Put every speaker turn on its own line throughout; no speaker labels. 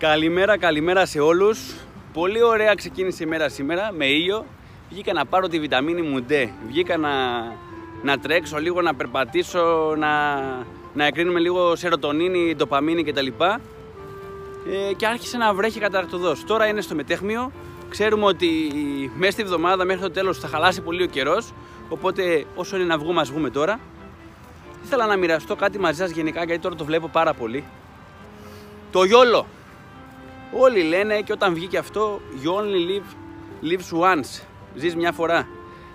Καλημέρα, καλημέρα σε όλους. Πολύ ωραία ξεκίνησε η μέρα σήμερα με ήλιο. Βγήκα να πάρω τη βιταμίνη μου D. Βγήκα να, να τρέξω λίγο, να περπατήσω, να, να εκρίνουμε λίγο σερωτονίνη, ντοπαμίνη κτλ. Ε, και άρχισε να βρέχει καταρκτοδός. Τώρα είναι στο μετέχμιο. Ξέρουμε ότι μέσα στη βδομάδα μέχρι το τέλος θα χαλάσει πολύ ο καιρός. Οπότε όσο είναι να βγούμε, ας βγούμε τώρα. Ήθελα να μοιραστώ κάτι μαζί σας γενικά γιατί τώρα το βλέπω πάρα πολύ. Το γιόλο. Όλοι λένε και όταν βγήκε αυτό You only live, lives once. Ζεις μια φορά.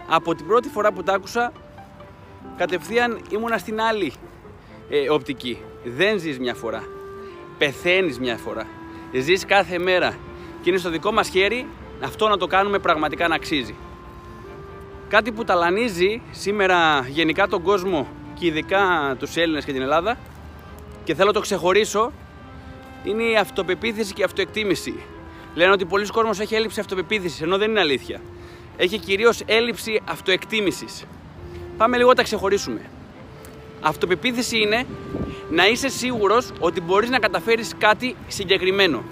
Από την πρώτη φορά που τα άκουσα κατευθείαν ήμουνα στην άλλη ε, οπτική. Δεν ζεις μια φορά. Πεθαίνεις μια φορά. Ζεις κάθε μέρα. Και είναι στο δικό μας χέρι αυτό να το κάνουμε πραγματικά να αξίζει. Κάτι που ταλανίζει σήμερα γενικά τον κόσμο και ειδικά τους Έλληνες και την Ελλάδα και θέλω να το ξεχωρίσω είναι η αυτοπεποίθηση και η αυτοεκτίμηση. Λένε ότι πολλοί κόσμος έχει έλλειψη αυτοπεποίθησης, ενώ δεν είναι αλήθεια. Έχει κυρίως έλλειψη αυτοεκτίμησης. Πάμε λίγο να τα ξεχωρίσουμε. Αυτοπεποίθηση είναι να είσαι σίγουρος ότι μπορείς να καταφέρεις κάτι συγκεκριμένο.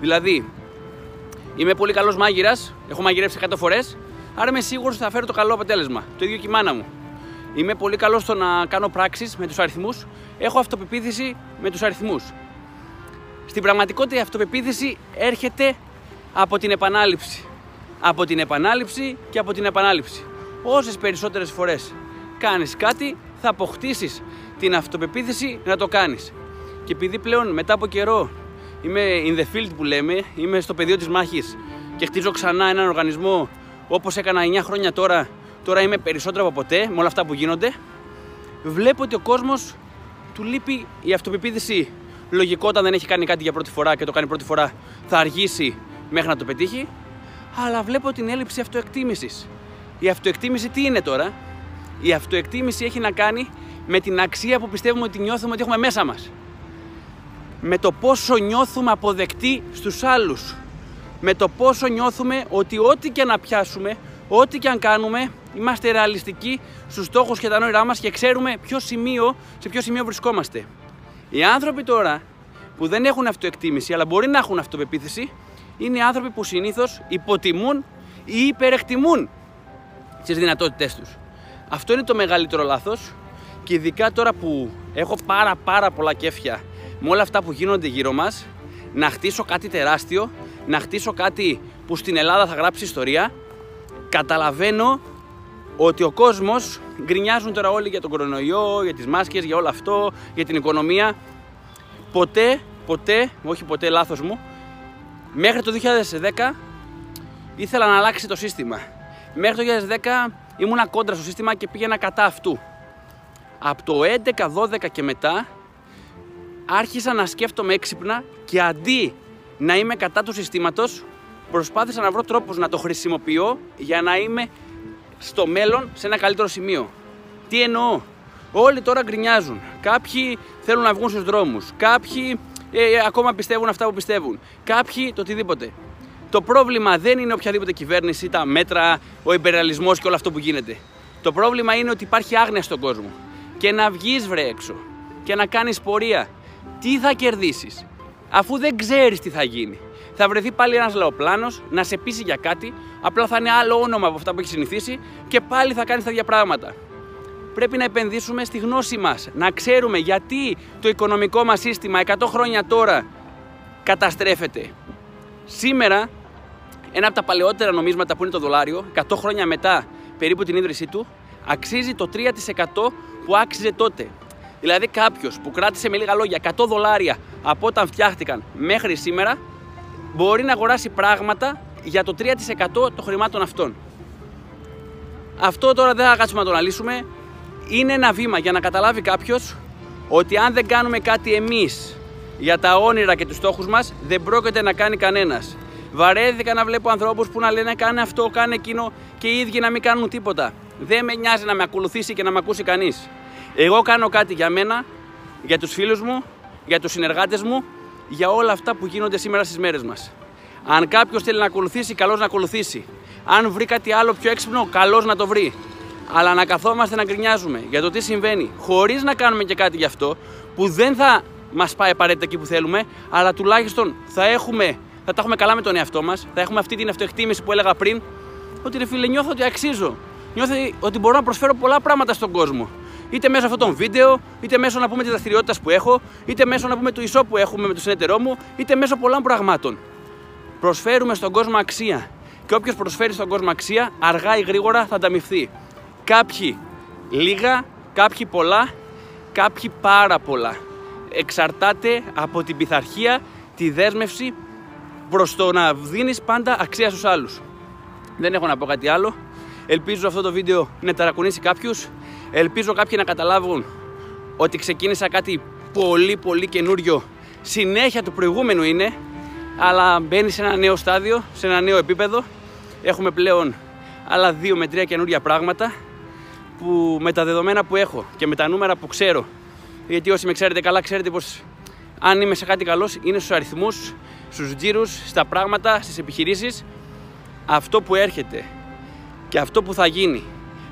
Δηλαδή, είμαι πολύ καλός μάγειρας, έχω μαγειρεύσει 100 φορές, άρα είμαι σίγουρος ότι θα φέρω το καλό αποτέλεσμα. Το ίδιο και η μάνα μου. Είμαι πολύ καλός στο να κάνω πράξεις με τους αριθμούς, έχω αυτοπεποίθηση με τους αριθμούς. Στην πραγματικότητα η αυτοπεποίθηση έρχεται από την επανάληψη. Από την επανάληψη και από την επανάληψη. Όσες περισσότερες φορές κάνεις κάτι, θα αποκτήσεις την αυτοπεποίθηση να το κάνεις. Και επειδή πλέον μετά από καιρό είμαι in the field που λέμε, είμαι στο πεδίο της μάχης και χτίζω ξανά έναν οργανισμό όπως έκανα 9 χρόνια τώρα, τώρα είμαι περισσότερο από ποτέ με όλα αυτά που γίνονται, βλέπω ότι ο κόσμος του λείπει η αυτοπεποίθηση Λογικό όταν δεν έχει κάνει κάτι για πρώτη φορά και το κάνει πρώτη φορά θα αργήσει μέχρι να το πετύχει. Αλλά βλέπω την έλλειψη αυτοεκτίμησης. Η αυτοεκτίμηση τι είναι τώρα, Η αυτοεκτίμηση έχει να κάνει με την αξία που πιστεύουμε ότι νιώθουμε ότι έχουμε μέσα μας. Με το πόσο νιώθουμε αποδεκτοί στους άλλους. Με το πόσο νιώθουμε ότι ό,τι και να πιάσουμε, ό,τι και αν κάνουμε, είμαστε ρεαλιστικοί στους στόχους και τα νόηρά μας και ξέρουμε ποιο σημείο, σε ποιο σημείο βρισκόμαστε. Οι άνθρωποι τώρα που δεν έχουν αυτοεκτίμηση αλλά μπορεί να έχουν αυτοπεποίθηση είναι οι άνθρωποι που συνήθως υποτιμούν ή υπερεκτιμούν τις δυνατότητές τους. Αυτό είναι το μεγαλύτερο λάθος και ειδικά τώρα που έχω πάρα πάρα πολλά κέφια με όλα αυτά που γίνονται γύρω μας, να χτίσω κάτι τεράστιο, να χτίσω κάτι που στην Ελλάδα θα γράψει ιστορία, καταλαβαίνω ότι ο κόσμος γκρινιάζουν τώρα όλοι για τον κορονοϊό, για τις μάσκες, για όλο αυτό, για την οικονομία. Ποτέ, ποτέ, όχι ποτέ λάθος μου, μέχρι το 2010 ήθελα να αλλάξει το σύστημα. Μέχρι το 2010 ήμουνα κόντρα στο σύστημα και πήγαινα κατά αυτού. Από το 11-12 και μετά άρχισα να σκέφτομαι έξυπνα και αντί να είμαι κατά του συστήματος προσπάθησα να βρω τρόπους να το χρησιμοποιώ για να είμαι στο μέλλον σε ένα καλύτερο σημείο. Τι εννοώ; Όλοι τώρα γκρινιάζουν. Κάποιοι θέλουν να βγουν στους δρόμους. Κάποιοι ε, ακόμα πιστεύουν αυτά που πιστεύουν. Κάποιοι το οτιδήποτε. Το πρόβλημα δεν είναι οποιαδήποτε κυβέρνηση, τα μέτρα, ο υπεραλισμό και όλο αυτό που γίνεται. Το πρόβλημα είναι ότι υπάρχει άγνοια στον κόσμο. Και να βγεις βρε έξω και να κάνεις πορεία. Τι θα κερδίσεις, αφού δεν ξέρεις τι θα γίνει θα βρεθεί πάλι ένας λαοπλάνος να σε πείσει για κάτι, απλά θα είναι άλλο όνομα από αυτά που έχεις συνηθίσει και πάλι θα κάνεις τα ίδια πράγματα. Πρέπει να επενδύσουμε στη γνώση μας, να ξέρουμε γιατί το οικονομικό μας σύστημα 100 χρόνια τώρα καταστρέφεται. Σήμερα, ένα από τα παλαιότερα νομίσματα που είναι το δολάριο, 100 χρόνια μετά περίπου την ίδρυσή του, αξίζει το 3% που άξιζε τότε. Δηλαδή κάποιος που κράτησε με λίγα λόγια 100 δολάρια από όταν φτιάχτηκαν μέχρι σήμερα μπορεί να αγοράσει πράγματα για το 3% των χρημάτων αυτών. Αυτό τώρα δεν θα κάτσουμε να το αναλύσουμε. Είναι ένα βήμα για να καταλάβει κάποιος ότι αν δεν κάνουμε κάτι εμείς για τα όνειρα και τους στόχους μας, δεν πρόκειται να κάνει κανένας. Βαρέθηκα να βλέπω ανθρώπους που να λένε κάνε αυτό, κάνε εκείνο και οι ίδιοι να μην κάνουν τίποτα. Δεν με νοιάζει να με ακολουθήσει και να με ακούσει κανείς. Εγώ κάνω κάτι για μένα, για τους φίλους μου, για τους συνεργάτες μου για όλα αυτά που γίνονται σήμερα στις μέρες μας. Αν κάποιος θέλει να ακολουθήσει, καλώ να ακολουθήσει. Αν βρει κάτι άλλο πιο έξυπνο, καλώ να το βρει. Αλλά να καθόμαστε να γκρινιάζουμε για το τι συμβαίνει, χωρίς να κάνουμε και κάτι γι' αυτό, που δεν θα μας πάει απαραίτητα εκεί που θέλουμε, αλλά τουλάχιστον θα, έχουμε, θα τα έχουμε καλά με τον εαυτό μας, θα έχουμε αυτή την αυτοεκτίμηση που έλεγα πριν, ότι ρε φίλε, νιώθω ότι αξίζω. Νιώθω ότι μπορώ να προσφέρω πολλά πράγματα στον κόσμο. Είτε μέσω αυτών των βίντεο, είτε μέσω να πούμε τη δραστηριότητα που έχω, είτε μέσω να πούμε του ισό που έχουμε με τον συνεταιρό μου, είτε μέσω πολλών πραγμάτων. Προσφέρουμε στον κόσμο αξία. Και όποιος προσφέρει στον κόσμο αξία, αργά ή γρήγορα θα ανταμυφθεί. Κάποιοι λίγα, κάποιοι πολλά, κάποιοι πάρα πολλά. Εξαρτάται από την πειθαρχία, τη δέσμευση προς το να δίνεις πάντα αξία στους άλλους. Δεν έχω να πω κάτι άλλο. Ελπίζω αυτό το βίντεο να ταρακουνήσει κάποιους. Ελπίζω κάποιοι να καταλάβουν ότι ξεκίνησα κάτι πολύ πολύ καινούριο. Συνέχεια του προηγούμενου είναι, αλλά μπαίνει σε ένα νέο στάδιο, σε ένα νέο επίπεδο. Έχουμε πλέον άλλα δύο με τρία καινούρια πράγματα που με τα δεδομένα που έχω και με τα νούμερα που ξέρω, γιατί όσοι με ξέρετε καλά, ξέρετε πως αν είμαι σε κάτι καλός είναι στους αριθμούς, στους τζίρους, στα πράγματα, στις επιχειρήσεις. Αυτό που έρχεται και αυτό που θα γίνει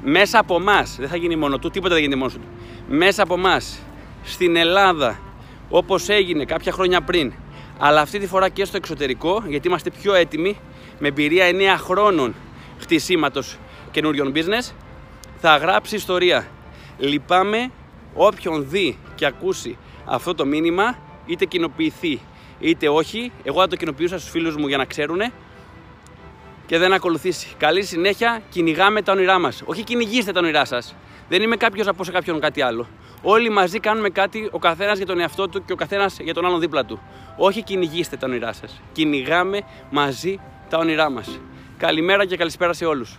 μέσα από εμάς, δεν θα γίνει μόνο του, τίποτα δεν γίνεται μόνο του. Μέσα από εμάς στην Ελλάδα, όπως έγινε κάποια χρόνια πριν, αλλά αυτή τη φορά και στο εξωτερικό, γιατί είμαστε πιο έτοιμοι με εμπειρία 9 χρόνων χτισήματος καινούριων business, θα γράψει ιστορία. Λυπάμαι όποιον δει και ακούσει αυτό το μήνυμα, είτε κοινοποιηθεί είτε όχι. Εγώ θα το κοινοποιούσα στους φίλους μου για να ξέρουν και δεν ακολουθήσει. Καλή συνέχεια, κυνηγάμε τα όνειρά μας. Όχι κυνηγήστε τα όνειρά σας. Δεν είμαι κάποιος να πω σε κάποιον κάτι άλλο. Όλοι μαζί κάνουμε κάτι, ο καθένας για τον εαυτό του και ο καθένας για τον άλλον δίπλα του. Όχι κυνηγήστε τα όνειρά σας. Κυνηγάμε μαζί τα όνειρά μας. Καλημέρα και καλησπέρα σε όλους.